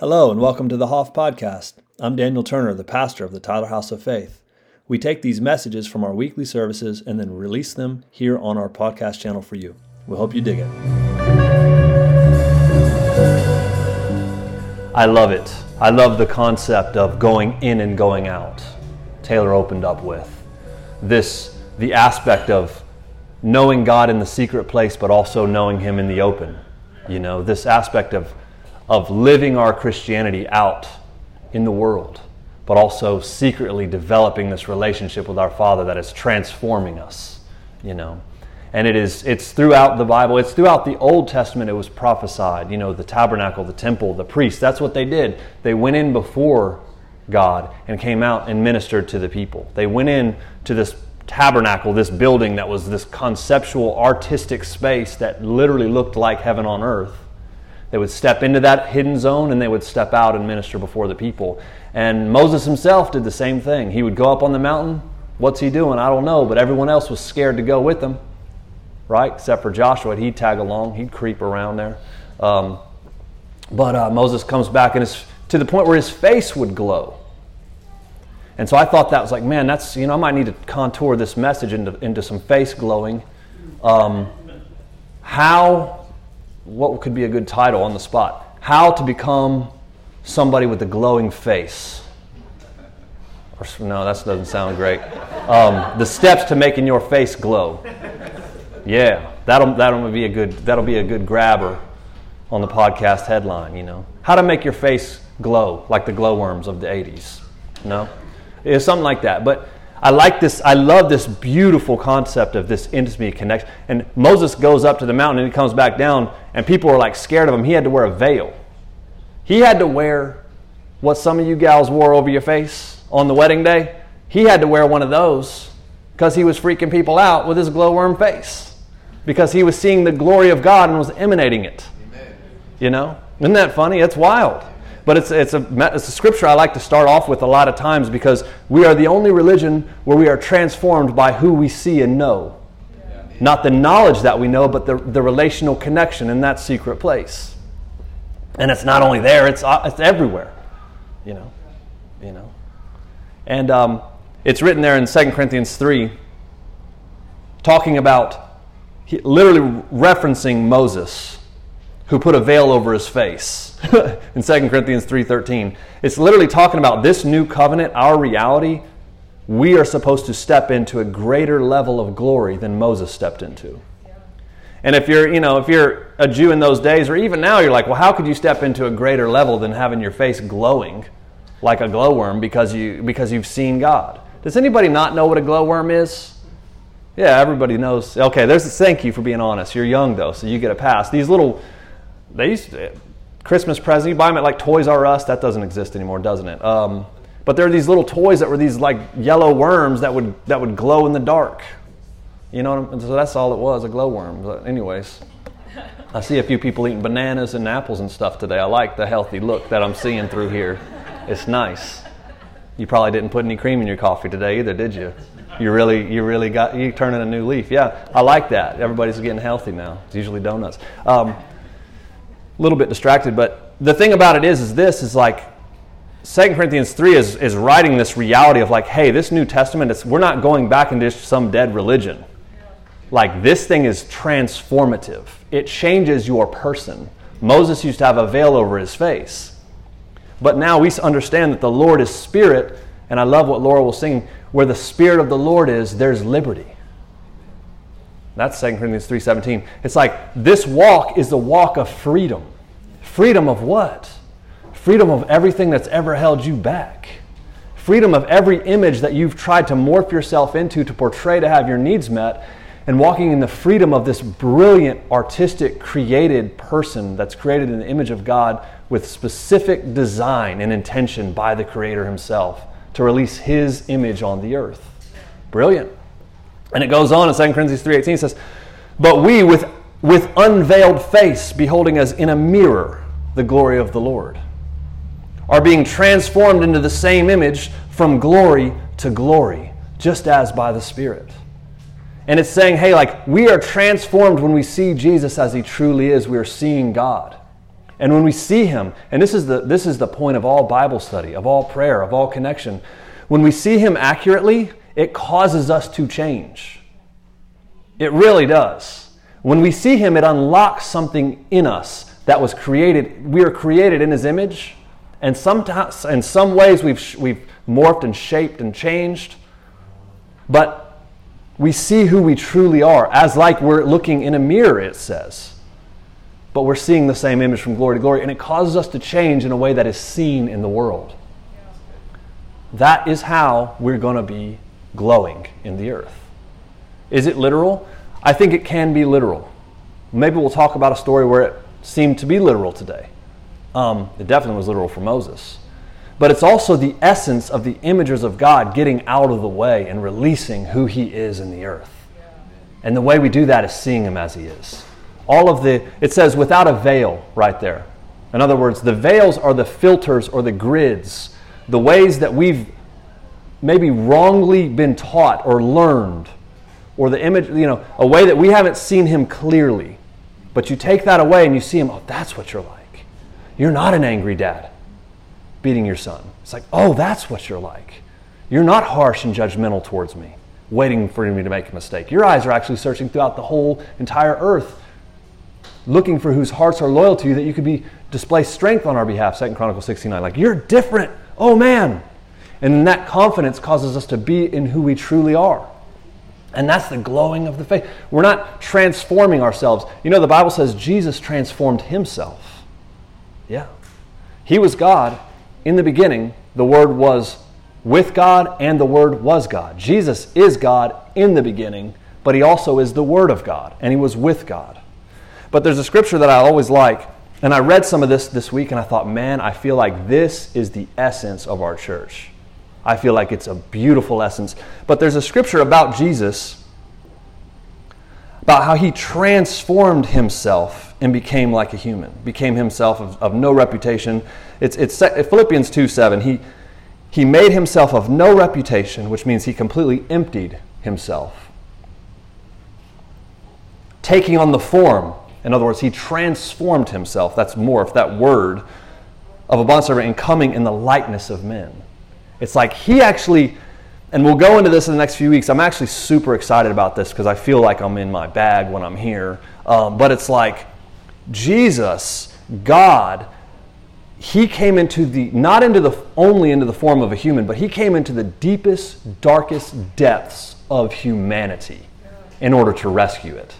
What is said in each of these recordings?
Hello, and welcome to the Hoff Podcast. I'm Daniel Turner, the pastor of the Tyler House of Faith. We take these messages from our weekly services and then release them here on our podcast channel for you. We hope you dig it. I love it. I love the concept of going in and going out. Taylor opened up with this the aspect of knowing God in the secret place, but also knowing Him in the open. You know, this aspect of of living our Christianity out in the world, but also secretly developing this relationship with our Father that is transforming us, you know. And it is it's throughout the Bible, it's throughout the Old Testament it was prophesied, you know, the tabernacle, the temple, the priests, that's what they did. They went in before God and came out and ministered to the people. They went in to this tabernacle, this building that was this conceptual artistic space that literally looked like heaven on earth they would step into that hidden zone and they would step out and minister before the people. And Moses himself did the same thing. He would go up on the mountain. What's he doing? I don't know, but everyone else was scared to go with him, right? Except for Joshua. He'd tag along, he'd creep around there. Um, but uh, Moses comes back and it's to the point where his face would glow. And so I thought that was like, man, that's, you know, I might need to contour this message into, into some face glowing. Um, how what could be a good title on the spot? How to become somebody with a glowing face. Or, no, that doesn't sound great. Um, the steps to making your face glow. Yeah, that'll that'll be a good that'll be a good grabber on the podcast headline. You know, how to make your face glow like the glowworms of the '80s. No, it's something like that. But I like this, I love this beautiful concept of this intimacy connection. And Moses goes up to the mountain and he comes back down, and people are like scared of him. He had to wear a veil. He had to wear what some of you gals wore over your face on the wedding day. He had to wear one of those because he was freaking people out with his glowworm face because he was seeing the glory of God and was emanating it. Amen. You know? Isn't that funny? It's wild. But it's, it's, a, it's a scripture I like to start off with a lot of times because we are the only religion where we are transformed by who we see and know. Not the knowledge that we know, but the, the relational connection in that secret place. And it's not only there, it's, uh, it's everywhere. You know? You know? And um, it's written there in 2 Corinthians 3, talking about, literally referencing Moses who put a veil over his face in 2 Corinthians 3:13. It's literally talking about this new covenant, our reality. We are supposed to step into a greater level of glory than Moses stepped into. And if you're, you know, if you're a Jew in those days or even now you're like, "Well, how could you step into a greater level than having your face glowing like a glowworm because you because you've seen God?" Does anybody not know what a glowworm is? Yeah, everybody knows. Okay, there's thank you for being honest. You're young though, so you get a pass. These little they used to, Christmas present. You buy them at like Toys R Us. That doesn't exist anymore, doesn't it? Um, but there are these little toys that were these like yellow worms that would that would glow in the dark. You know, what I'm, so that's all it was, a glowworm. But anyways, I see a few people eating bananas and apples and stuff today. I like the healthy look that I'm seeing through here. It's nice. You probably didn't put any cream in your coffee today either, did you? You really, you really got you turning a new leaf. Yeah, I like that. Everybody's getting healthy now. It's usually donuts. Um, a little bit distracted, but the thing about it is, is this is like 2 Corinthians 3 is, is writing this reality of like, hey, this New Testament, it's, we're not going back into some dead religion. Like, this thing is transformative, it changes your person. Moses used to have a veil over his face. But now we understand that the Lord is spirit, and I love what Laura will sing where the spirit of the Lord is, there's liberty. That's 2 Corinthians 3:17. It's like this walk is the walk of freedom. Freedom of what? Freedom of everything that's ever held you back. Freedom of every image that you've tried to morph yourself into to portray to have your needs met and walking in the freedom of this brilliant, artistic, created person that's created in the image of God with specific design and intention by the Creator Himself to release His image on the earth. Brilliant. And it goes on in 2 Corinthians 3.18 says, But we with, with unveiled face, beholding as in a mirror the glory of the Lord, are being transformed into the same image from glory to glory, just as by the Spirit. And it's saying, hey, like we are transformed when we see Jesus as he truly is. We are seeing God. And when we see him, and this is the this is the point of all Bible study, of all prayer, of all connection, when we see him accurately, it causes us to change. It really does. When we see him, it unlocks something in us that was created. We are created in his image, and sometimes in some ways we've we've morphed and shaped and changed. But we see who we truly are, as like we're looking in a mirror, it says. But we're seeing the same image from glory to glory, and it causes us to change in a way that is seen in the world. That is how we're going to be glowing in the earth. Is it literal? I think it can be literal. Maybe we'll talk about a story where it seemed to be literal today. Um, it definitely was literal for Moses. But it's also the essence of the imagers of God getting out of the way and releasing who He is in the earth. And the way we do that is seeing Him as He is. All of the, it says without a veil right there. In other words, the veils are the filters or the grids, the ways that we've maybe wrongly been taught or learned, or the image, you know, a way that we haven't seen him clearly. But you take that away and you see him, oh, that's what you're like. You're not an angry dad beating your son. It's like, oh, that's what you're like. You're not harsh and judgmental towards me, waiting for me to make a mistake. Your eyes are actually searching throughout the whole entire earth, looking for whose hearts are loyal to you that you could be display strength on our behalf. Second Chronicles 69. Like, you're different. Oh man, and that confidence causes us to be in who we truly are. And that's the glowing of the faith. We're not transforming ourselves. You know, the Bible says Jesus transformed himself. Yeah. He was God in the beginning. The Word was with God, and the Word was God. Jesus is God in the beginning, but He also is the Word of God, and He was with God. But there's a scripture that I always like, and I read some of this this week, and I thought, man, I feel like this is the essence of our church. I feel like it's a beautiful essence. But there's a scripture about Jesus, about how he transformed himself and became like a human, became himself of, of no reputation. It's, it's Philippians 2 7. He, he made himself of no reputation, which means he completely emptied himself. Taking on the form, in other words, he transformed himself, that's morph, that word, of a bondservant and coming in the likeness of men. It's like he actually, and we'll go into this in the next few weeks. I'm actually super excited about this because I feel like I'm in my bag when I'm here. Um, but it's like Jesus, God, he came into the not into the only into the form of a human, but he came into the deepest, darkest depths of humanity in order to rescue it.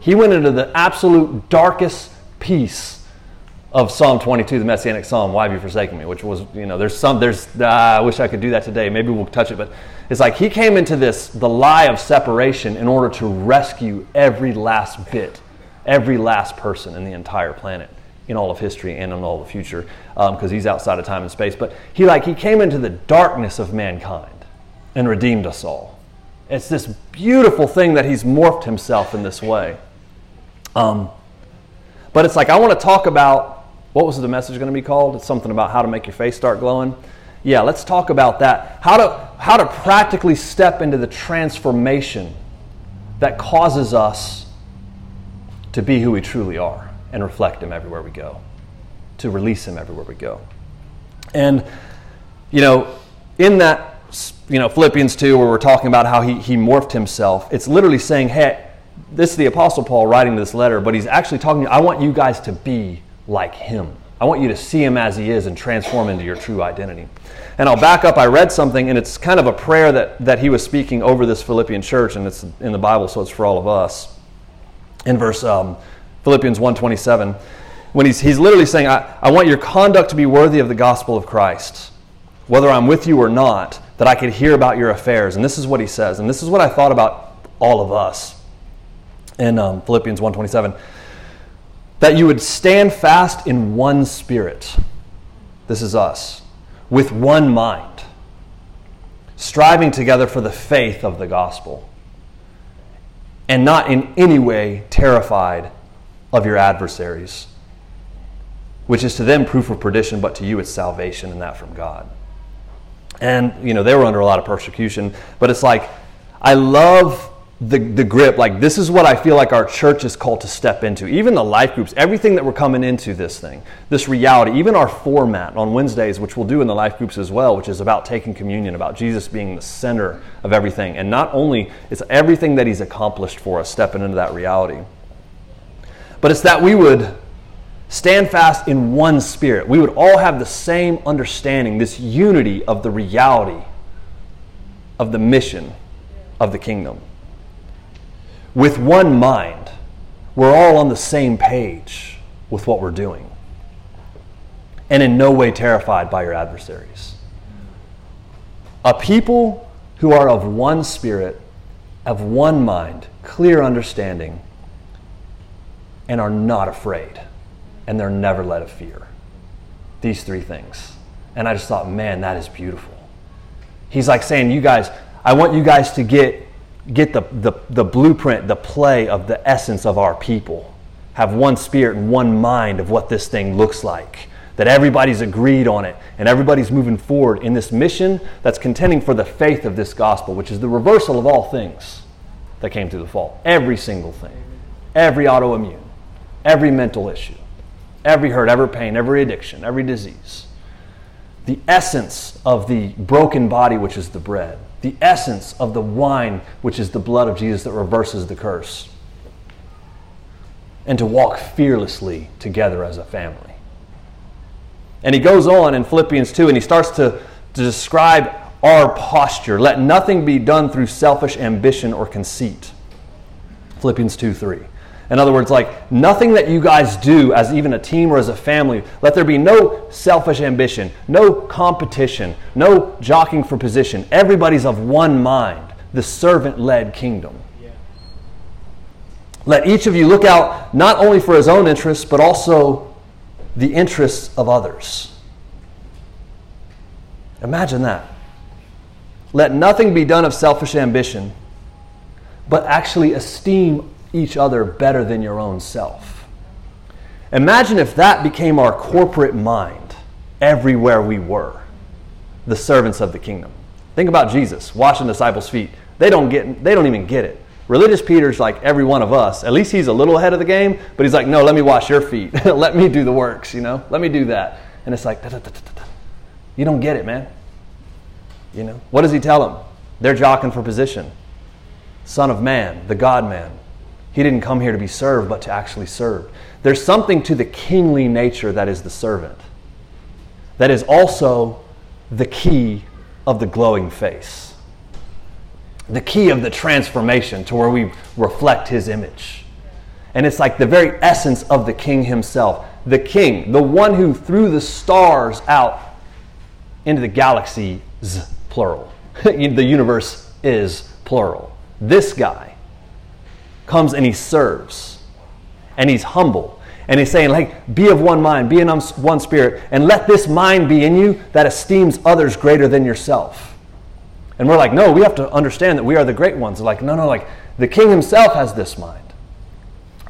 He went into the absolute darkest piece of Psalm 22, the Messianic Psalm, Why Have You Forsaken Me? Which was, you know, there's some, there's, uh, I wish I could do that today. Maybe we'll touch it, but it's like he came into this, the lie of separation, in order to rescue every last bit, every last person in the entire planet, in all of history and in all the future, because um, he's outside of time and space. But he, like, he came into the darkness of mankind and redeemed us all. It's this beautiful thing that he's morphed himself in this way. Um, but it's like I want to talk about what was the message going to be called? It's something about how to make your face start glowing. Yeah, let's talk about that. How to how to practically step into the transformation that causes us to be who we truly are and reflect him everywhere we go. To release him everywhere we go. And you know, in that you know, Philippians 2 where we're talking about how he, he morphed himself, it's literally saying, hey, this is the Apostle Paul writing this letter, but he's actually talking, I want you guys to be like him. I want you to see him as he is and transform into your true identity. And I'll back up. I read something, and it's kind of a prayer that, that he was speaking over this Philippian church, and it's in the Bible, so it's for all of us. In verse um, Philippians 1.27, when he's, he's literally saying, I, I want your conduct to be worthy of the gospel of Christ, whether I'm with you or not, that I could hear about your affairs. And this is what he says, and this is what I thought about all of us in um, Philippians 1.27 that you would stand fast in one spirit. This is us, with one mind, striving together for the faith of the gospel, and not in any way terrified of your adversaries, which is to them proof of perdition, but to you it's salvation, and that from God. And, you know, they were under a lot of persecution, but it's like, I love the, the grip. Like, this is what I feel like our church is called to step into. Even the life groups, everything that we're coming into this thing, this reality, even our format on Wednesdays, which we'll do in the life groups as well, which is about taking communion, about Jesus being the center of everything. And not only, it's everything that He's accomplished for us, stepping into that reality. But it's that we would stand fast in one spirit. We would all have the same understanding, this unity of the reality of the mission of the kingdom with one mind, we're all on the same page with what we're doing and in no way terrified by your adversaries. A people who are of one spirit, of one mind, clear understanding, and are not afraid, and they're never led of fear. These three things. And I just thought, man, that is beautiful. He's like saying, You guys, I want you guys to get get the, the, the blueprint, the play of the essence of our people. Have one spirit and one mind of what this thing looks like. That everybody's agreed on it and everybody's moving forward in this mission that's contending for the faith of this gospel, which is the reversal of all things that came through the fall. Every single thing. Every autoimmune, every mental issue, every hurt, every pain, every addiction, every disease. The essence of the broken body, which is the bread the essence of the wine, which is the blood of Jesus that reverses the curse, and to walk fearlessly together as a family. And he goes on in Philippians 2 and he starts to, to describe our posture. Let nothing be done through selfish ambition or conceit. Philippians 2 3. In other words, like nothing that you guys do as even a team or as a family, let there be no selfish ambition, no competition, no jockeying for position. Everybody's of one mind, the servant led kingdom. Yeah. Let each of you look out not only for his own interests, but also the interests of others. Imagine that. Let nothing be done of selfish ambition, but actually esteem each other better than your own self. Imagine if that became our corporate mind everywhere we were, the servants of the kingdom. Think about Jesus washing disciples' feet. They don't get they don't even get it. Religious Peter's like every one of us. At least he's a little ahead of the game, but he's like, no, let me wash your feet. let me do the works, you know? Let me do that. And it's like, you don't get it, man. You know? What does he tell them? They're jockeying for position. Son of man, the God man. He didn't come here to be served, but to actually serve. There's something to the kingly nature that is the servant, that is also the key of the glowing face, the key of the transformation to where we reflect his image. And it's like the very essence of the king himself. The king, the one who threw the stars out into the galaxies, plural. the universe is plural. This guy comes and he serves. And he's humble. And he's saying like be of one mind be in one spirit and let this mind be in you that esteems others greater than yourself. And we're like no we have to understand that we are the great ones. Like no no like the king himself has this mind.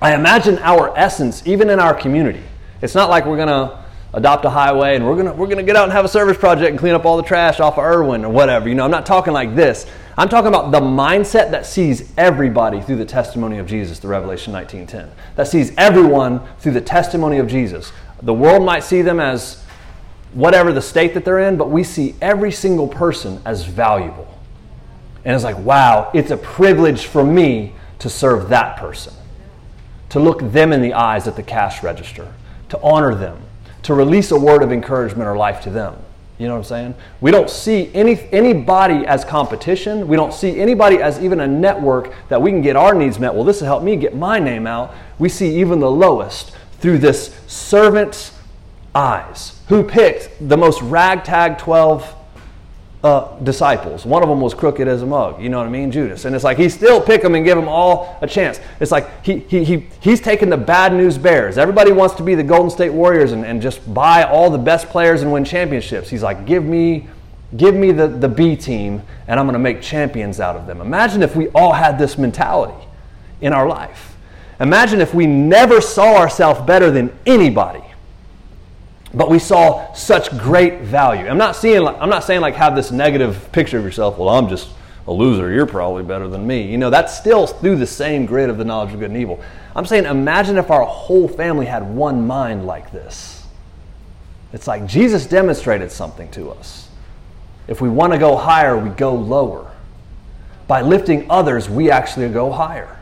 I imagine our essence even in our community it's not like we're to adopt a highway and we're to we're to get out and have a service project and clean up all the trash off of irwin or whatever you know i'm not talking like this I'm talking about the mindset that sees everybody through the testimony of Jesus, the Revelation 19:10. That sees everyone through the testimony of Jesus. The world might see them as whatever the state that they're in, but we see every single person as valuable. And it's like, wow, it's a privilege for me to serve that person, to look them in the eyes at the cash register, to honor them, to release a word of encouragement or life to them. You know what I'm saying? We don't see any, anybody as competition. We don't see anybody as even a network that we can get our needs met. Well, this will help me get my name out. We see even the lowest through this servant's eyes. Who picked the most ragtag 12 uh, disciples. One of them was crooked as a mug. You know what I mean? Judas. And it's like he still pick them and give them all a chance. It's like he, he, he, he's taking the bad news bears. Everybody wants to be the Golden State Warriors and, and just buy all the best players and win championships. He's like, give me, give me the, the B team and I'm going to make champions out of them. Imagine if we all had this mentality in our life. Imagine if we never saw ourselves better than anybody but we saw such great value. I'm not seeing like, I'm not saying like have this negative picture of yourself. Well, I'm just a loser, you're probably better than me. You know, that's still through the same grid of the knowledge of good and evil. I'm saying, imagine if our whole family had one mind like this. It's like Jesus demonstrated something to us. If we want to go higher, we go lower. By lifting others, we actually go higher.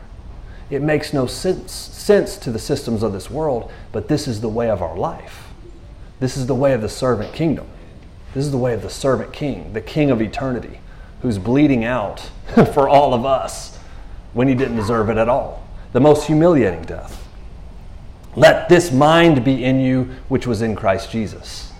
It makes no sense, sense to the systems of this world, but this is the way of our life. This is the way of the servant kingdom. This is the way of the servant king, the king of eternity, who's bleeding out for all of us when he didn't deserve it at all. The most humiliating death. Let this mind be in you, which was in Christ Jesus.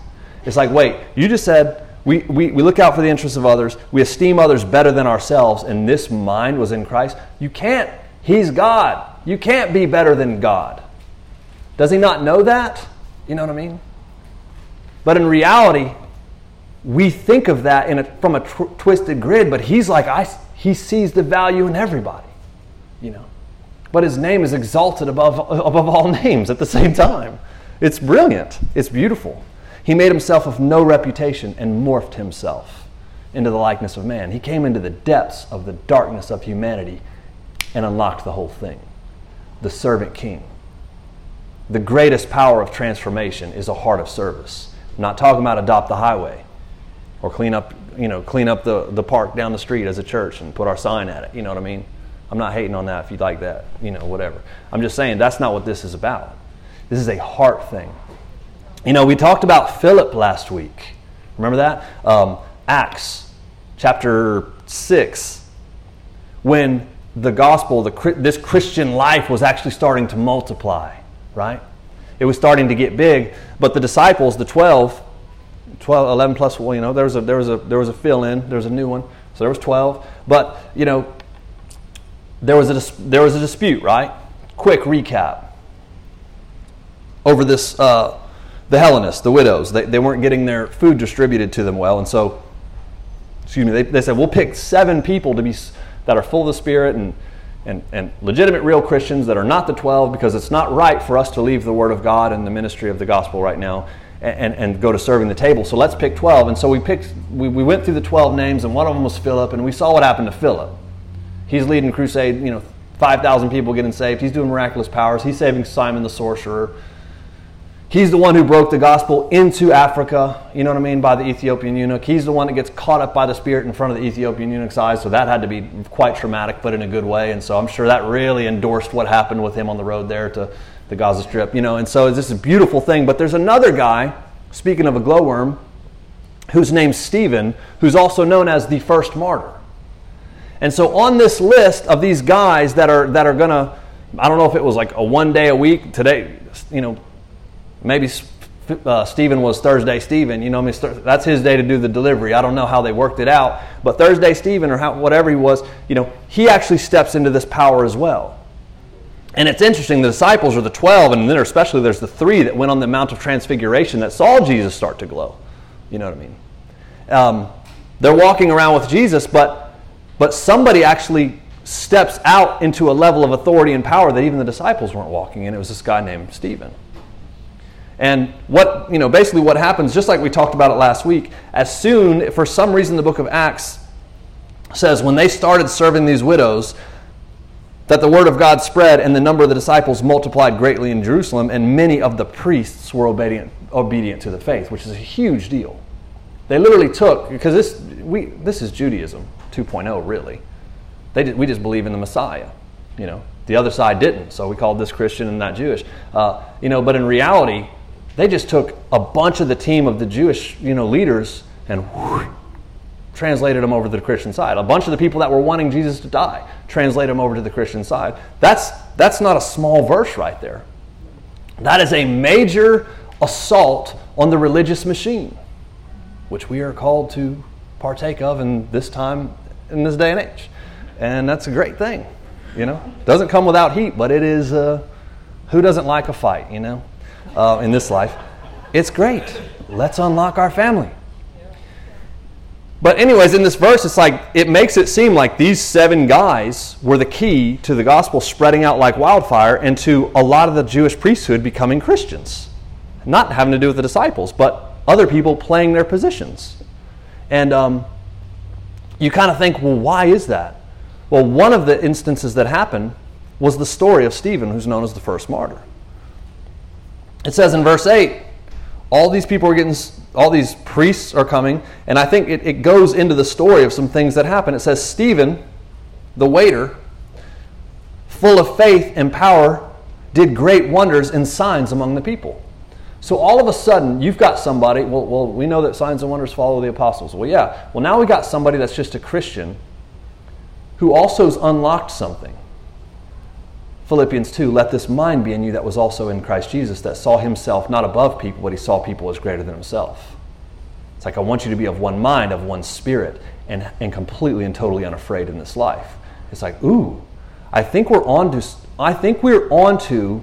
It's like, wait, you just said we, we, we look out for the interests of others, we esteem others better than ourselves, and this mind was in Christ. You can't. He's God. You can't be better than God. Does he not know that? You know what I mean? But in reality, we think of that a, from a tw- twisted grid, but he's like, I, he sees the value in everybody, you know but his name is exalted above, above all names at the same time. It's brilliant, it's beautiful. He made himself of no reputation and morphed himself into the likeness of man. He came into the depths of the darkness of humanity and unlocked the whole thing. The servant king. The greatest power of transformation is a heart of service. I'm not talking about adopt the highway or clean up, you know, clean up the, the park down the street as a church and put our sign at it. You know what I mean? I'm not hating on that if you like that, you know, whatever. I'm just saying that's not what this is about. This is a heart thing. You know, we talked about Philip last week. Remember that? Um, Acts chapter 6, when the gospel, the, this Christian life was actually starting to multiply, right? It was starting to get big, but the disciples, the 12, 12 11 plus, well, you know, there was a, there was a, there was a fill in, there was a new one, so there was 12. But, you know, there was a, there was a dispute, right? Quick recap. Over this, uh, the Hellenists, the widows, they, they weren't getting their food distributed to them well. And so, excuse me, they, they said, we'll pick seven people to be, that are full of the Spirit and, and, and legitimate real Christians that are not the 12 because it's not right for us to leave the Word of God and the ministry of the gospel right now and, and, go to serving the table. So let's pick 12. And so we picked, we, we went through the 12 names, and one of them was Philip, and we saw what happened to Philip. He's leading crusade, you know, 5,000 people getting saved. He's doing miraculous powers. He's saving Simon the sorcerer. He's the one who broke the gospel into Africa, you know what I mean, by the Ethiopian eunuch. He's the one that gets caught up by the Spirit in front of the Ethiopian eunuch's eyes, so that had to be quite traumatic, but in a good way. And so I'm sure that really endorsed what happened with him on the road there to the Gaza Strip, you know. And so this is a beautiful thing. But there's another guy, speaking of a glowworm, whose name's Stephen, who's also known as the first martyr. And so on this list of these guys that are that are gonna, I don't know if it was like a one day a week today, you know, maybe uh, Stephen was Thursday Stephen. You know, I mean, that's his day to do the delivery. I don't know how they worked it out, but Thursday Stephen or how, whatever he was, you know, he actually steps into this power as well. And it's interesting. The disciples are the twelve, and then especially there's the three that went on the Mount of Transfiguration that saw Jesus start to glow. You know what I mean? Um, they're walking around with Jesus, but but somebody actually steps out into a level of authority and power that even the disciples weren't walking in. It was this guy named Stephen. And what, you know, basically what happens, just like we talked about it last week, as soon, for some reason, the book of Acts says when they started serving these widows, that the word of God spread and the number of the disciples multiplied greatly in Jerusalem, and many of the priests were obedient, obedient to the faith, which is a huge deal. They literally took, because this, we, this is Judaism. 2.0, really. They did, we just believe in the Messiah. You know, the other side didn't, so we called this Christian and not Jewish. Uh, you know, but in reality, they just took a bunch of the team of the Jewish, you know, leaders and whoosh, translated them over to the Christian side. A bunch of the people that were wanting Jesus to die, translated them over to the Christian side. That's that's not a small verse right there. That is a major assault on the religious machine, which we are called to partake of in this time, in this day and age. And that's a great thing, you know. Doesn't come without heat, but it is, uh, who doesn't like a fight, you know, uh, in this life? It's great. Let's unlock our family. But, anyways, in this verse, it's like it makes it seem like these seven guys were the key to the gospel spreading out like wildfire and to a lot of the Jewish priesthood becoming Christians. Not having to do with the disciples, but other people playing their positions. And um, you kind of think, well, why is that? Well, one of the instances that happened was the story of Stephen, who's known as the first martyr. It says in verse 8, all these people are getting, all these priests are coming, and I think it, it goes into the story of some things that happen. It says, Stephen, the waiter, full of faith and power, did great wonders and signs among the people. So all of a sudden, you've got somebody, well, well, we know that signs and wonders follow the apostles. Well, yeah. Well, now we got somebody that's just a Christian who also has unlocked something. Philippians 2 Let this mind be in you that was also in Christ Jesus, that saw himself not above people, but he saw people as greater than himself. It's like, I want you to be of one mind, of one spirit, and, and completely and totally unafraid in this life. It's like, ooh, I think we're on to, I think we're on to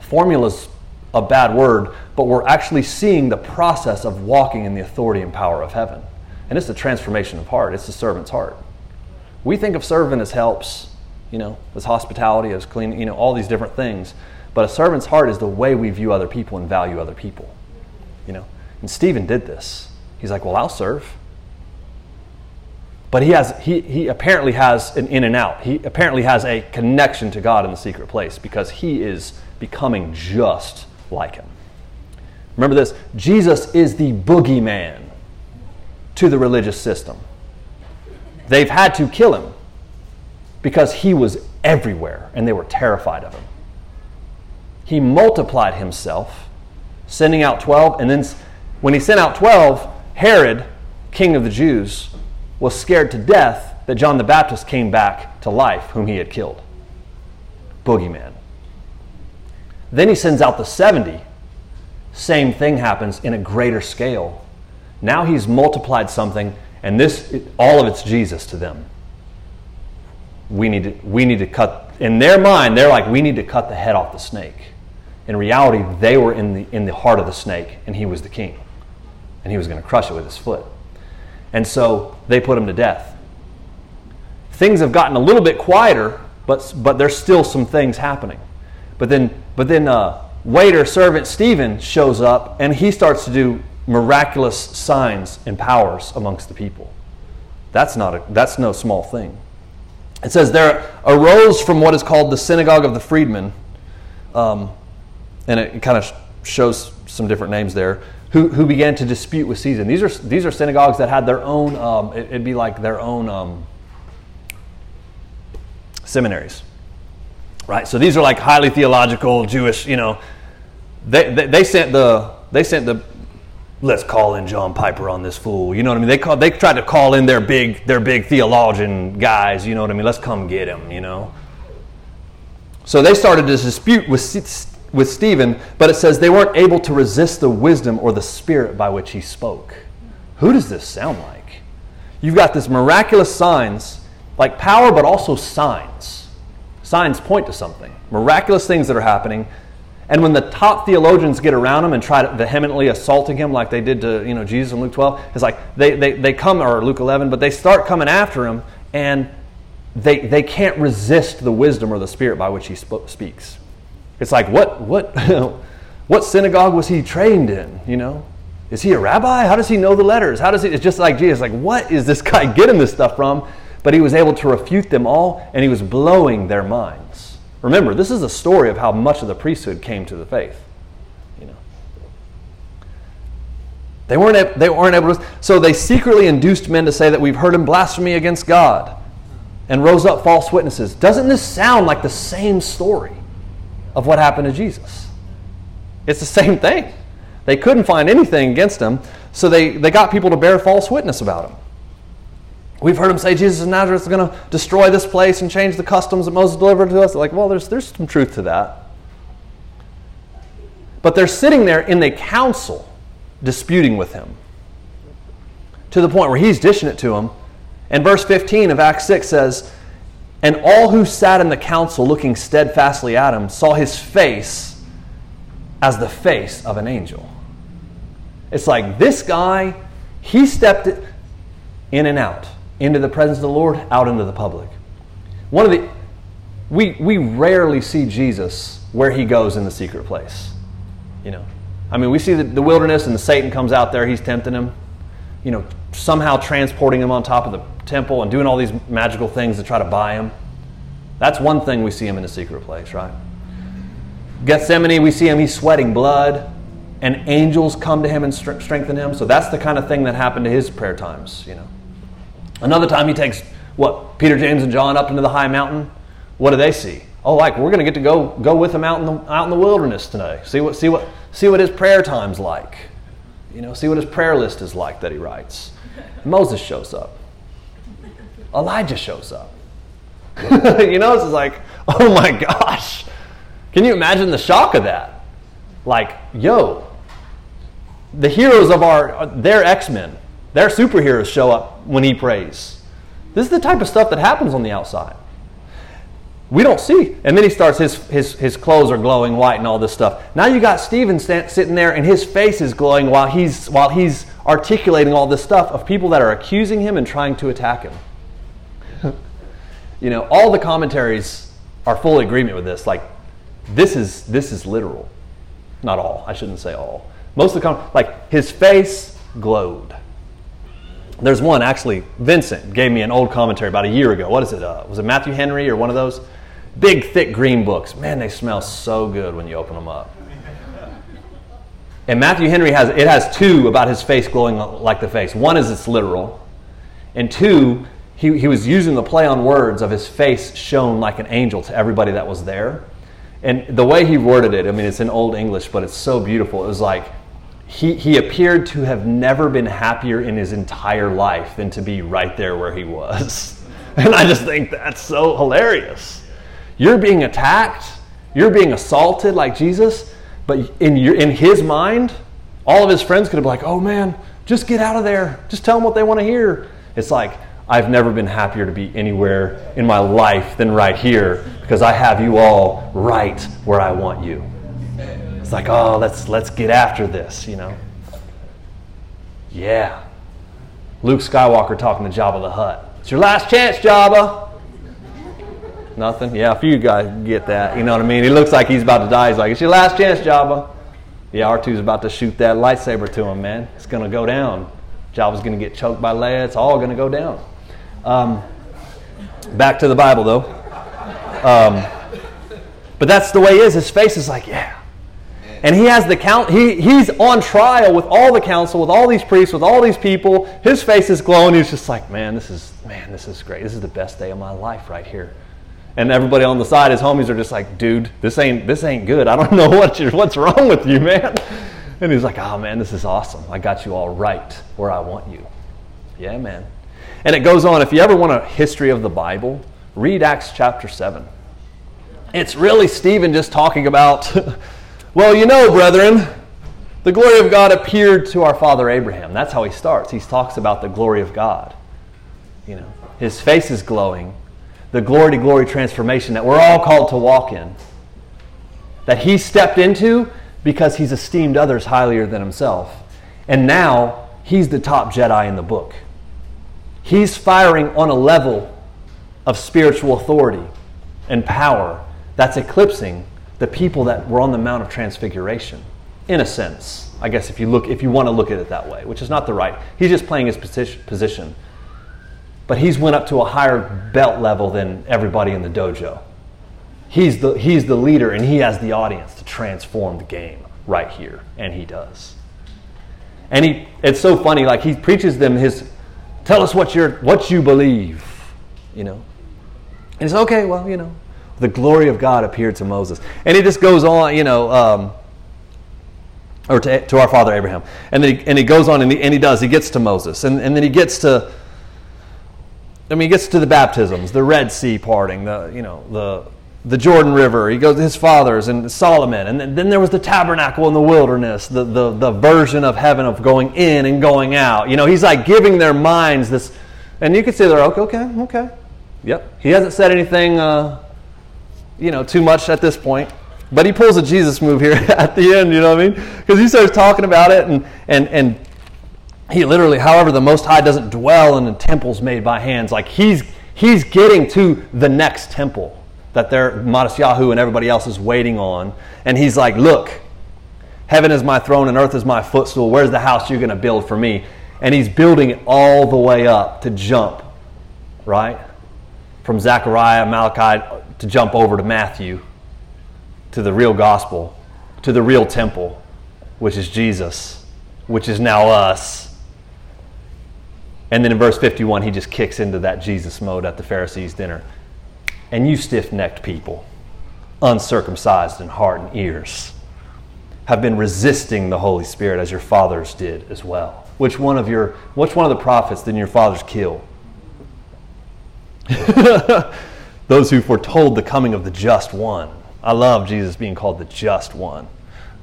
formulas a bad word, but we're actually seeing the process of walking in the authority and power of heaven. And it's the transformation of heart, it's the servant's heart. We think of servant as helps, you know, as hospitality, as cleaning, you know, all these different things. But a servant's heart is the way we view other people and value other people. You know? And Stephen did this. He's like, Well, I'll serve. But he has he, he apparently has an in and out. He apparently has a connection to God in the secret place because he is becoming just like him. Remember this Jesus is the boogeyman to the religious system. They've had to kill him because he was everywhere and they were terrified of him. He multiplied himself, sending out 12, and then when he sent out 12, Herod, king of the Jews, was scared to death that John the Baptist came back to life, whom he had killed. Boogeyman. Then he sends out the 70. Same thing happens in a greater scale. Now he's multiplied something, and this, all of it's Jesus to them. We need to, we need to cut, in their mind, they're like, we need to cut the head off the snake. In reality, they were in the, in the heart of the snake, and he was the king. And he was going to crush it with his foot. And so they put him to death. Things have gotten a little bit quieter, but, but there's still some things happening. But then, but then uh, waiter servant Stephen shows up and he starts to do miraculous signs and powers amongst the people. That's not a, that's no small thing. It says there arose from what is called the synagogue of the freedmen, um, and it kind of shows some different names there. Who, who began to dispute with Caesar? These are these are synagogues that had their own. Um, it, would be like their own um, seminaries right? So these are like highly theological Jewish, you know. They, they, they, sent the they sent the let's call in John Piper on this fool. You know what I mean? They call, they tried to call in their big their big theologian guys. You know what I mean? Let's come get him. You know. So they started to dispute with with Stephen, but it says they weren't able to resist the wisdom or the spirit by which he spoke. Who does this sound like? You've got this miraculous signs, like power, but also signs Signs point to something, miraculous things that are happening. And when the top theologians get around him and try to vehemently assaulting him like they did to you know, Jesus in Luke 12, it's like they, they, they come, or Luke 11, but they start coming after him and they, they can't resist the wisdom or the spirit by which he sp- speaks. It's like, what, what, what synagogue was he trained in? You know, is he a rabbi? How does he know the letters? How does he? It's just like Jesus. Like, what is this guy getting this stuff from? but he was able to refute them all and he was blowing their minds. Remember, this is a story of how much of the priesthood came to the faith. You know. They weren't, they weren't able to. So they secretly induced men to say that we've heard him blasphemy against God and rose up false witnesses. Doesn't this sound like the same story of what happened to Jesus? It's the same thing. They couldn't find anything against him, so they, they got people to bear false witness about him. We've heard him say Jesus of Nazareth is going to destroy this place and change the customs that Moses delivered to us. Like, well, there's, there's some truth to that. But they're sitting there in the council disputing with him to the point where he's dishing it to them. And verse 15 of Acts 6 says, And all who sat in the council looking steadfastly at him saw his face as the face of an angel. It's like this guy, he stepped in and out into the presence of the Lord, out into the public. One of the we we rarely see Jesus where he goes in the secret place. You know. I mean, we see the, the wilderness and the Satan comes out there, he's tempting him. You know, somehow transporting him on top of the temple and doing all these magical things to try to buy him. That's one thing we see him in the secret place, right? Gethsemane, we see him, he's sweating blood, and angels come to him and strengthen him. So that's the kind of thing that happened to his prayer times, you know. Another time he takes what Peter, James, and John up into the high mountain. What do they see? Oh, like we're going to get to go go with him out in the out in the wilderness today. See what see what see what his prayer time's like. You know, see what his prayer list is like that he writes. Moses shows up. Elijah shows up. you know, it's like, oh my gosh. Can you imagine the shock of that? Like, yo, the heroes of our, they're X Men. Their superheroes show up when he prays. This is the type of stuff that happens on the outside. We don't see. And then he starts, his, his, his clothes are glowing white and all this stuff. Now you got Stephen st- sitting there and his face is glowing while he's, while he's articulating all this stuff of people that are accusing him and trying to attack him. you know, all the commentaries are full agreement with this. Like, this is, this is literal. Not all, I shouldn't say all. Most of the, com- like, his face glowed. There's one actually. Vincent gave me an old commentary about a year ago. What is it? Uh, was it Matthew Henry or one of those? Big, thick green books. Man, they smell so good when you open them up. And Matthew Henry has it has two about his face glowing like the face. One is it's literal, and two, he, he was using the play on words of his face shone like an angel to everybody that was there. And the way he worded it, I mean, it's in Old English, but it's so beautiful. It was like he, he appeared to have never been happier in his entire life than to be right there where he was. And I just think that's so hilarious. You're being attacked, you're being assaulted like Jesus, but in, your, in his mind, all of his friends could have been like, oh man, just get out of there. Just tell them what they want to hear. It's like, I've never been happier to be anywhere in my life than right here because I have you all right where I want you. Like, oh, let's let's get after this, you know. Yeah. Luke Skywalker talking to Jabba the Hutt. It's your last chance, Jabba. Nothing? Yeah, a few guys get that. You know what I mean? He looks like he's about to die. He's like, it's your last chance, Jabba. Yeah, R2's about to shoot that lightsaber to him, man. It's going to go down. Jabba's going to get choked by Leia. It's all going to go down. Um, back to the Bible, though. Um, but that's the way he is. His face is like, yeah, and he has the count he, he's on trial with all the council with all these priests with all these people. His face is glowing. He's just like man this is man this is great. This is the best day of my life right here. And everybody on the side his homies are just like dude this ain't this ain't good. I don't know what what's wrong with you man. And he's like oh man this is awesome. I got you all right where i want you. Yeah man. And it goes on. If you ever want a history of the bible read acts chapter 7 it's really stephen just talking about Well, you know, brethren, the glory of God appeared to our father Abraham. That's how he starts. He talks about the glory of God. You know, his face is glowing. The glory to glory transformation that we're all called to walk in. That he stepped into because he's esteemed others highlier than himself. And now he's the top Jedi in the book. He's firing on a level of spiritual authority and power that's eclipsing the people that were on the Mount of Transfiguration, in a sense. I guess if you look, if you want to look at it that way, which is not the right. He's just playing his position, but he's went up to a higher belt level than everybody in the dojo. He's the he's the leader, and he has the audience to transform the game right here, and he does. And he, it's so funny. Like he preaches them his, tell us what you're what you believe, you know. And it's okay. Well, you know, the glory of God appeared to Moses. And he just goes on, you know, um, or to, to, our father Abraham. And, then he, and he goes on and he, and he does. He gets to Moses. And, and then he gets to, I mean, he gets to the baptisms, the Red Sea parting, the, you know, the, the Jordan River. He goes to his fathers and Solomon. And then, then there was the tabernacle in the wilderness, the, the, the version of heaven of going in and going out. You know, he's like giving their minds this. And you could say they're okay, okay, okay. Yep. He hasn't said anything. Uh, you know, too much at this point. But he pulls a Jesus move here at the end, you know what I mean? Because he starts talking about it, and, and, and he literally, however, the Most High doesn't dwell in the temples made by hands. Like he's, he's getting to the next temple that their Matisyahu and everybody else is waiting on. And he's like, look, heaven is my throne and earth is my footstool. Where's the house you're going to build for me? And he's building it all the way up to jump, right? From Zechariah, Malachi, to jump over to Matthew, to the real gospel, to the real temple, which is Jesus, which is now us. And then in verse 51, he just kicks into that Jesus mode at the Pharisees' dinner. And you stiff necked people, uncircumcised in heart and ears, have been resisting the Holy Spirit as your fathers did as well. Which one of your which one of the prophets did your fathers kill? Those who foretold the coming of the just one. I love Jesus being called the just one.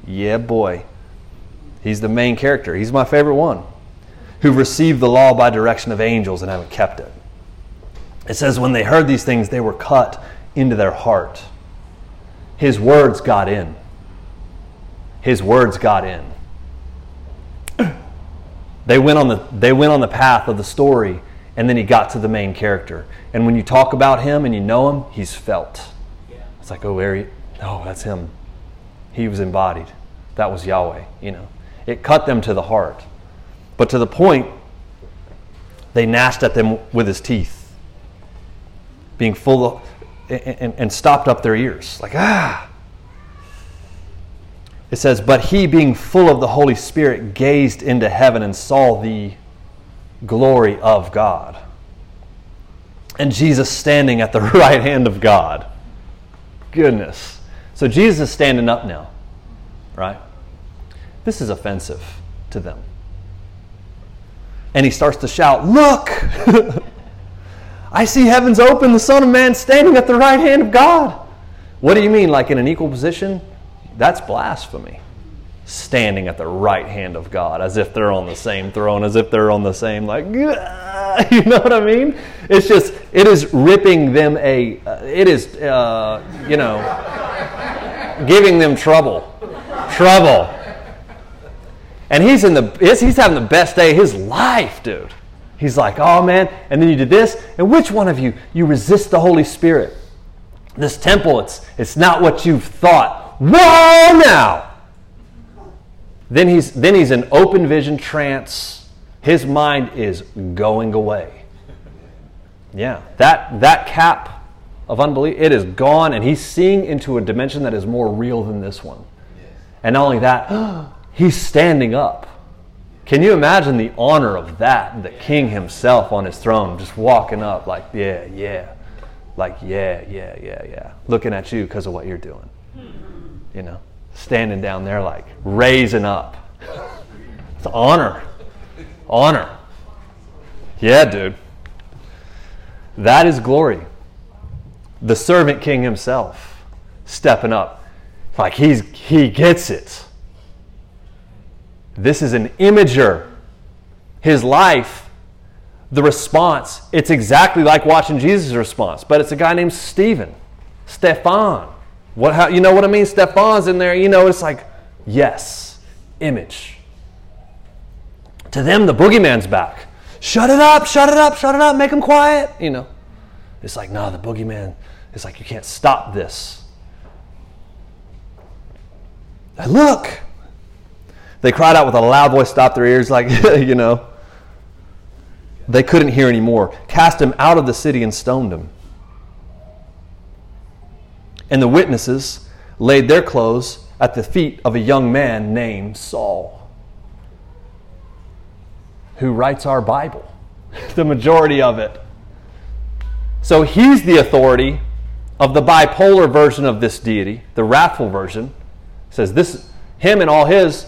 Yeah, boy. He's the main character. He's my favorite one. Who received the law by direction of angels and haven't kept it. It says, when they heard these things, they were cut into their heart. His words got in. His words got in. They went on the, they went on the path of the story, and then he got to the main character. And when you talk about him and you know him, he's felt. It's like, oh, he, oh, that's him. He was embodied. That was Yahweh, you know. It cut them to the heart. But to the point, they gnashed at them with his teeth, being full of, and, and stopped up their ears. Like, ah. It says, But he, being full of the Holy Spirit, gazed into heaven and saw the glory of God. And Jesus standing at the right hand of God. Goodness. So Jesus is standing up now, right? This is offensive to them. And he starts to shout, Look! I see heavens open, the Son of Man standing at the right hand of God. What do you mean, like in an equal position? That's blasphemy. Standing at the right hand of God, as if they're on the same throne, as if they're on the same, like, you know what I mean? It's just, it is ripping them a, uh, it is, uh, you know, giving them trouble. Trouble. And he's in the, he's having the best day of his life, dude. He's like, oh man, and then you did this. And which one of you, you resist the Holy Spirit? This temple, it's, it's not what you've thought. Whoa now! Then he's, then he's in open vision trance. His mind is going away. Yeah, that, that cap of unbelief, it is gone, and he's seeing into a dimension that is more real than this one. And not only that, he's standing up. Can you imagine the honor of that? The king himself on his throne, just walking up, like, yeah, yeah, like, yeah, yeah, yeah, yeah, looking at you because of what you're doing. You know, standing down there, like, raising up. It's honor. Honor. Yeah, dude. That is glory. The servant king himself stepping up. Like he's he gets it. This is an imager. His life, the response, it's exactly like watching Jesus' response, but it's a guy named Stephen. Stefan. What how you know what I mean? Stefan's in there, you know, it's like, yes, image. To them, the boogeyman's back. Shut it up, shut it up, shut it up, make him quiet, you know. It's like, nah, the boogeyman, it's like you can't stop this. Look, they cried out with a loud voice, stopped their ears, like, you know. They couldn't hear anymore. Cast him out of the city and stoned him. And the witnesses laid their clothes at the feet of a young man named Saul, who writes our Bible, the majority of it. So he's the authority of the bipolar version of this deity, the wrathful version. It says this him and all his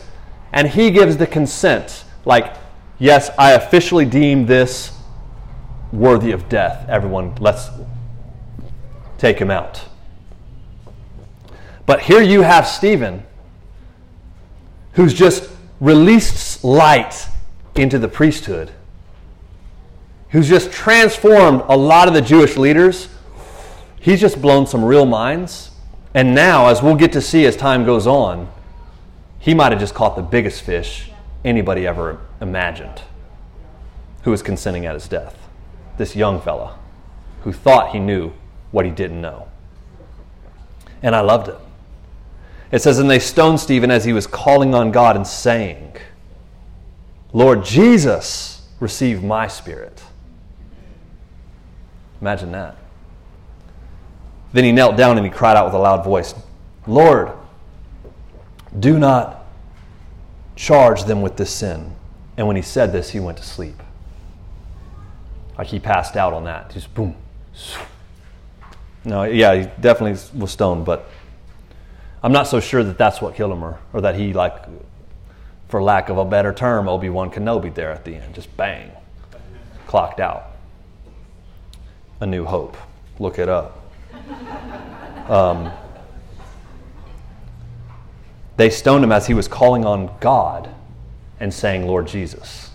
and he gives the consent like yes i officially deem this worthy of death everyone let's take him out but here you have stephen who's just released light into the priesthood who's just transformed a lot of the jewish leaders he's just blown some real minds and now as we'll get to see as time goes on he might have just caught the biggest fish anybody ever imagined who was consenting at his death. This young fella who thought he knew what he didn't know. And I loved it. It says, And they stoned Stephen as he was calling on God and saying, Lord Jesus, receive my spirit. Imagine that. Then he knelt down and he cried out with a loud voice, Lord, do not charge them with this sin. And when he said this, he went to sleep. Like he passed out on that. Just boom. No, yeah, he definitely was stoned, but I'm not so sure that that's what killed him or, or that he, like, for lack of a better term, Obi Wan Kenobi there at the end. Just bang. Clocked out. A New Hope. Look it up. Um, they stoned him as he was calling on God and saying, Lord Jesus.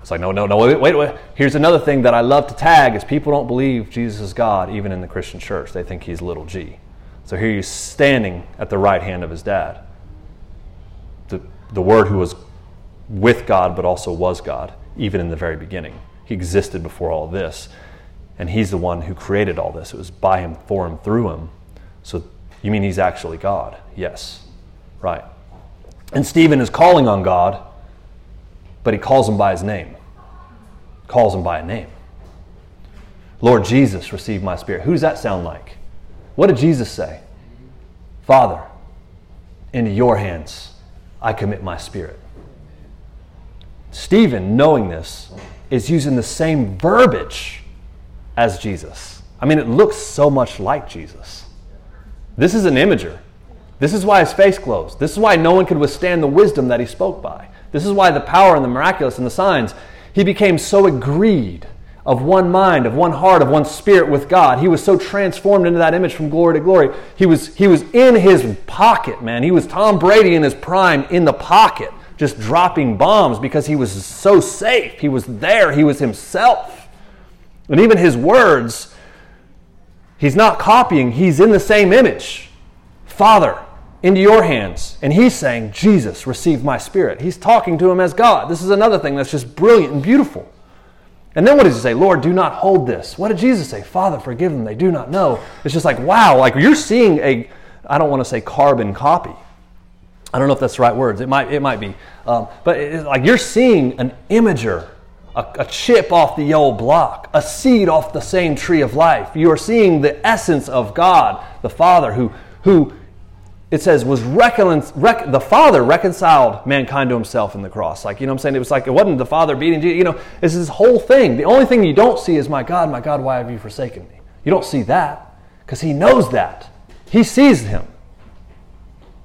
It's like, no, no, no, wait, wait, wait. Here's another thing that I love to tag is people don't believe Jesus is God, even in the Christian church. They think he's little g. So here he's standing at the right hand of his dad. The, the Word who was with God, but also was God, even in the very beginning. He existed before all this. And he's the one who created all this. It was by him, for him, through him. So you mean he's actually God? Yes. Right. And Stephen is calling on God, but he calls him by his name calls him by a name. Lord Jesus, receive my spirit. Who does that sound like? What did Jesus say? Father, into your hands I commit my spirit. Stephen, knowing this, is using the same verbiage as Jesus. I mean, it looks so much like Jesus. This is an imager. This is why his face glows. This is why no one could withstand the wisdom that he spoke by. This is why the power and the miraculous and the signs he became so agreed of one mind, of one heart, of one spirit with God. He was so transformed into that image from glory to glory. He was, he was in his pocket, man. He was Tom Brady in his prime in the pocket, just dropping bombs because he was so safe. He was there, he was himself. And even his words, he's not copying, he's in the same image. Father, into your hands. And he's saying, Jesus, receive my spirit. He's talking to him as God. This is another thing that's just brilliant and beautiful. And then what does he say? Lord, do not hold this. What did Jesus say? Father, forgive them. They do not know. It's just like, wow, like you're seeing a, I don't want to say carbon copy. I don't know if that's the right words. It might, it might be. Um, but it's like you're seeing an imager, a, a chip off the old block, a seed off the same tree of life. You are seeing the essence of God, the Father, who, who it says was recon- rec- the father reconciled mankind to himself in the cross. Like you know i'm saying? It was like it wasn't the father beating jesus you know it's this whole thing. The only thing you don't see is my god my god why have you forsaken me? You don't see that because he knows that. He sees him.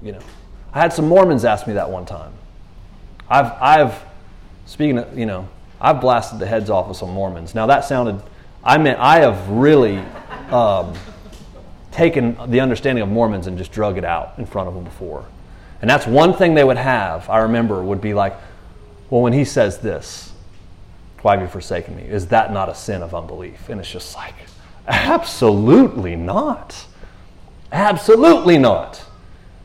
You know i had some mormons ask me that one time. I've i've speaking of you know i've blasted the heads off of some mormons. Now that sounded i meant i have really um, taken the understanding of Mormons and just drug it out in front of them before. And that's one thing they would have, I remember, would be like, well, when he says this, why have you forsaken me? Is that not a sin of unbelief? And it's just like, absolutely not. Absolutely not.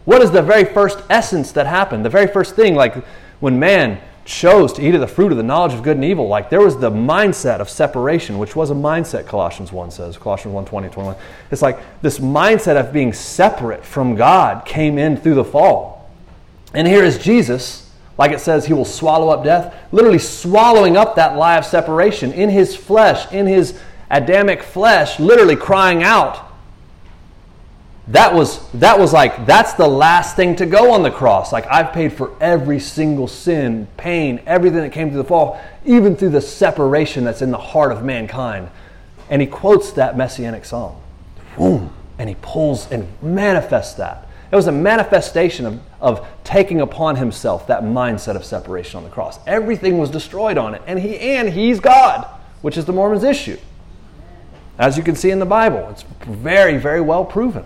What is the very first essence that happened? The very first thing, like when man chose to eat of the fruit of the knowledge of good and evil, like there was the mindset of separation, which was a mindset, Colossians 1 says, Colossians 1 20, 21. It's like this mindset of being separate from God came in through the fall. And here is Jesus, like it says, he will swallow up death, literally swallowing up that lie of separation in his flesh, in his Adamic flesh, literally crying out, that was that was like that's the last thing to go on the cross. Like i've paid for every single sin pain everything that came through the fall even through the separation that's in the heart of mankind. And he quotes that messianic psalm Boom, and he pulls and manifests that. It was a manifestation of, of taking upon himself that mindset of separation on the cross. Everything was destroyed on it. And he and he's god which is the mormons issue. As you can see in the bible it's very very well proven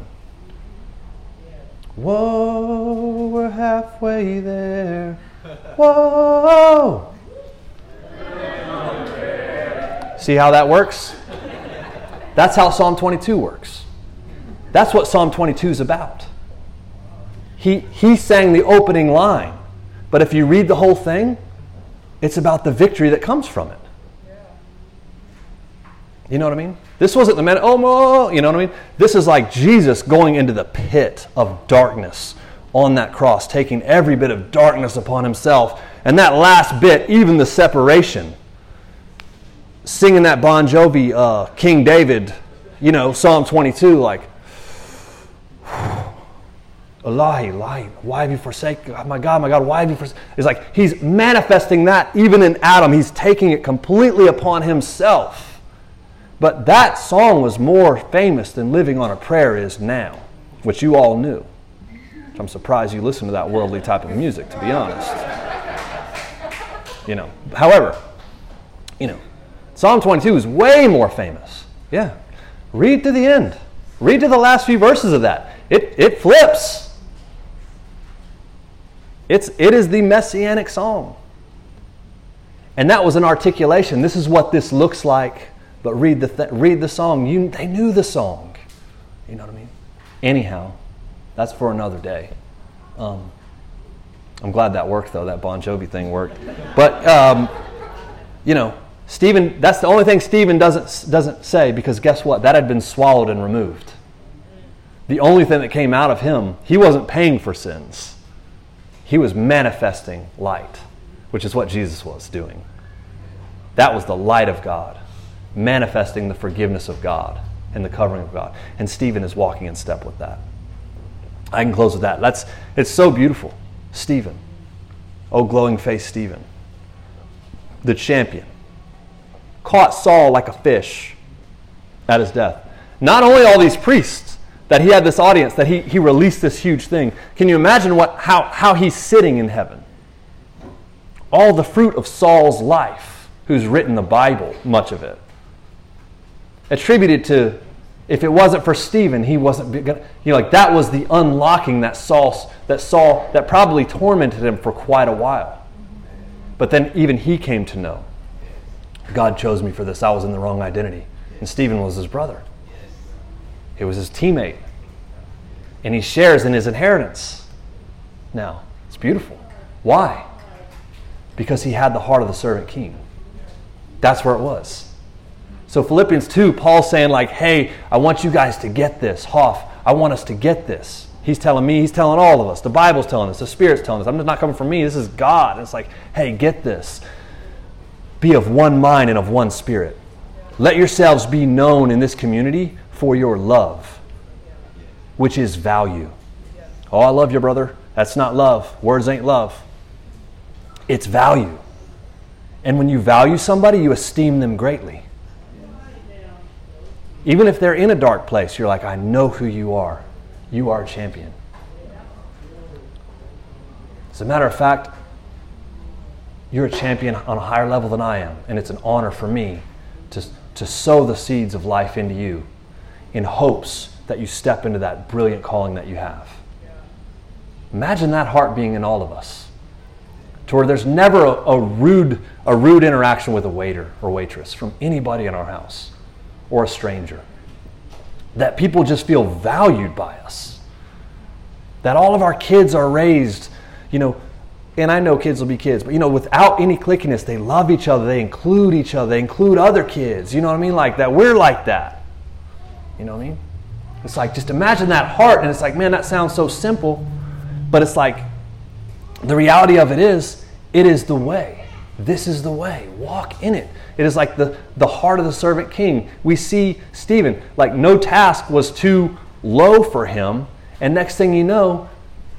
Whoa, we're halfway there. Whoa. See how that works? That's how Psalm 22 works. That's what Psalm 22 is about. He, he sang the opening line, but if you read the whole thing, it's about the victory that comes from it. You know what I mean? This wasn't the man, oh, you know what I mean? This is like Jesus going into the pit of darkness on that cross, taking every bit of darkness upon himself And that last bit, even the separation, singing that Bon Jovi, uh, King David, you know, Psalm 22, like, Elahi, Elahi, why have you forsaken? Oh my God, my God, why have you forsaken? It's like he's manifesting that even in Adam. He's taking it completely upon himself. But that song was more famous than Living on a Prayer is now, which you all knew. I'm surprised you listen to that worldly type of music, to be honest. You know, however, you know, Psalm 22 is way more famous. Yeah. Read to the end. Read to the last few verses of that. It, it flips. It's, it is the messianic song. And that was an articulation. This is what this looks like. But read the, th- read the song. You, they knew the song. You know what I mean? Anyhow, that's for another day. Um, I'm glad that worked, though. That Bon Jovi thing worked. But, um, you know, Stephen, that's the only thing Stephen doesn't, doesn't say because guess what? That had been swallowed and removed. The only thing that came out of him, he wasn't paying for sins. He was manifesting light, which is what Jesus was doing. That was the light of God, manifesting the forgiveness of God and the covering of God. And Stephen is walking in step with that. I can close with that. That's it's so beautiful. Stephen. Oh glowing face Stephen. The champion. Caught Saul like a fish at his death. Not only all these priests, that he had this audience, that he, he released this huge thing. Can you imagine what, how, how he's sitting in heaven? All the fruit of Saul's life, who's written the Bible, much of it, attributed to, if it wasn't for Stephen, he wasn't, you know, like that was the unlocking that Saul, that Saul, that probably tormented him for quite a while. But then even he came to know God chose me for this. I was in the wrong identity. And Stephen was his brother. It was his teammate. And he shares in his inheritance. Now, it's beautiful. Why? Because he had the heart of the servant king. That's where it was. So Philippians 2, Paul's saying, like, hey, I want you guys to get this. Hoff, I want us to get this. He's telling me, he's telling all of us. The Bible's telling us, the Spirit's telling us. I'm just not coming from me. This is God. And it's like, hey, get this. Be of one mind and of one spirit. Let yourselves be known in this community for your love, which is value. Oh, I love you, brother. That's not love. Words ain't love. It's value. And when you value somebody, you esteem them greatly. Even if they're in a dark place, you're like, I know who you are. You are a champion. As a matter of fact, you're a champion on a higher level than I am, and it's an honor for me to, to sow the seeds of life into you in hopes that you step into that brilliant calling that you have. Imagine that heart being in all of us. To where there's never a, a, rude, a rude interaction with a waiter or waitress from anybody in our house or a stranger. That people just feel valued by us. That all of our kids are raised, you know, and I know kids will be kids, but you know, without any clickiness, they love each other, they include each other, they include other kids. You know what I mean? Like that. We're like that. You know what I mean? It's like, just imagine that heart, and it's like, man, that sounds so simple, but it's like, the reality of it is, it is the way. This is the way. Walk in it. It is like the, the heart of the servant king. We see Stephen, like, no task was too low for him, and next thing you know,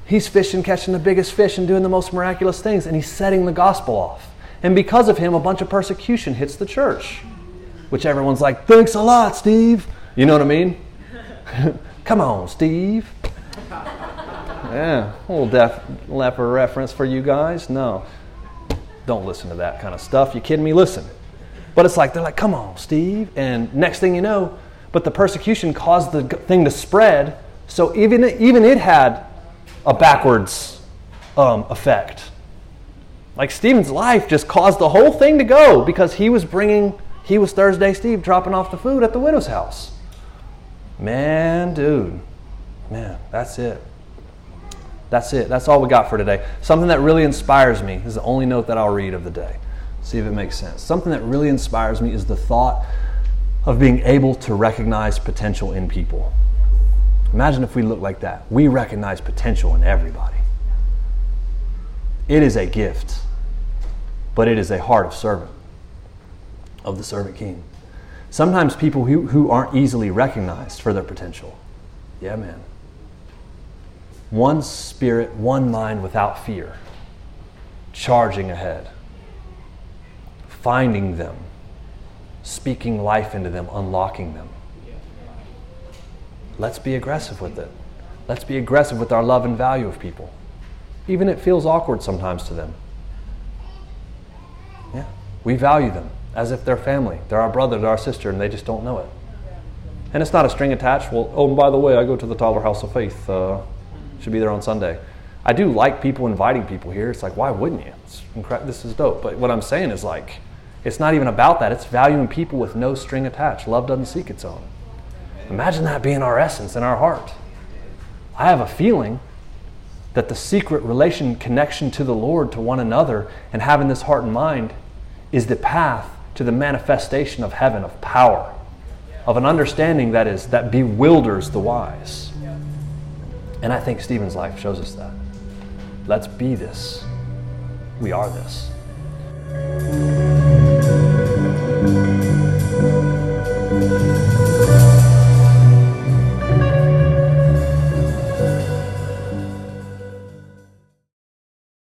he's fishing, catching the biggest fish, and doing the most miraculous things, and he's setting the gospel off. And because of him, a bunch of persecution hits the church, which everyone's like, thanks a lot, Steve. You know what I mean? Come on, Steve. Yeah, a little Def Leppard reference for you guys. No, don't listen to that kind of stuff. You kidding me? Listen. But it's like, they're like, come on, Steve. And next thing you know, but the persecution caused the thing to spread. So even, even it had a backwards um, effect. Like Stephen's life just caused the whole thing to go because he was bringing, he was Thursday Steve dropping off the food at the widow's house. Man, dude, man, that's it. That's it. That's all we got for today. Something that really inspires me is the only note that I'll read of the day. See if it makes sense. Something that really inspires me is the thought of being able to recognize potential in people. Imagine if we look like that. We recognize potential in everybody. It is a gift. but it is a heart of servant, of the servant king. Sometimes people who, who aren't easily recognized for their potential. Yeah, man. One spirit, one mind without fear, charging ahead, finding them, speaking life into them, unlocking them. Let's be aggressive with it. Let's be aggressive with our love and value of people. Even it feels awkward sometimes to them. Yeah. We value them as if they're family. They're our brother, they're our sister, and they just don't know it. And it's not a string attached. Well, oh, and by the way, I go to the Tyler House of Faith. Uh, should be there on Sunday. I do like people inviting people here. It's like, why wouldn't you? It's incredible. This is dope. But what I'm saying is like, it's not even about that. It's valuing people with no string attached. Love doesn't seek its own. Imagine that being our essence in our heart. I have a feeling that the secret relation connection to the Lord, to one another, and having this heart and mind is the path to the manifestation of heaven, of power, of an understanding that is that bewilders the wise. And I think Stephen's life shows us that. Let's be this. We are this you.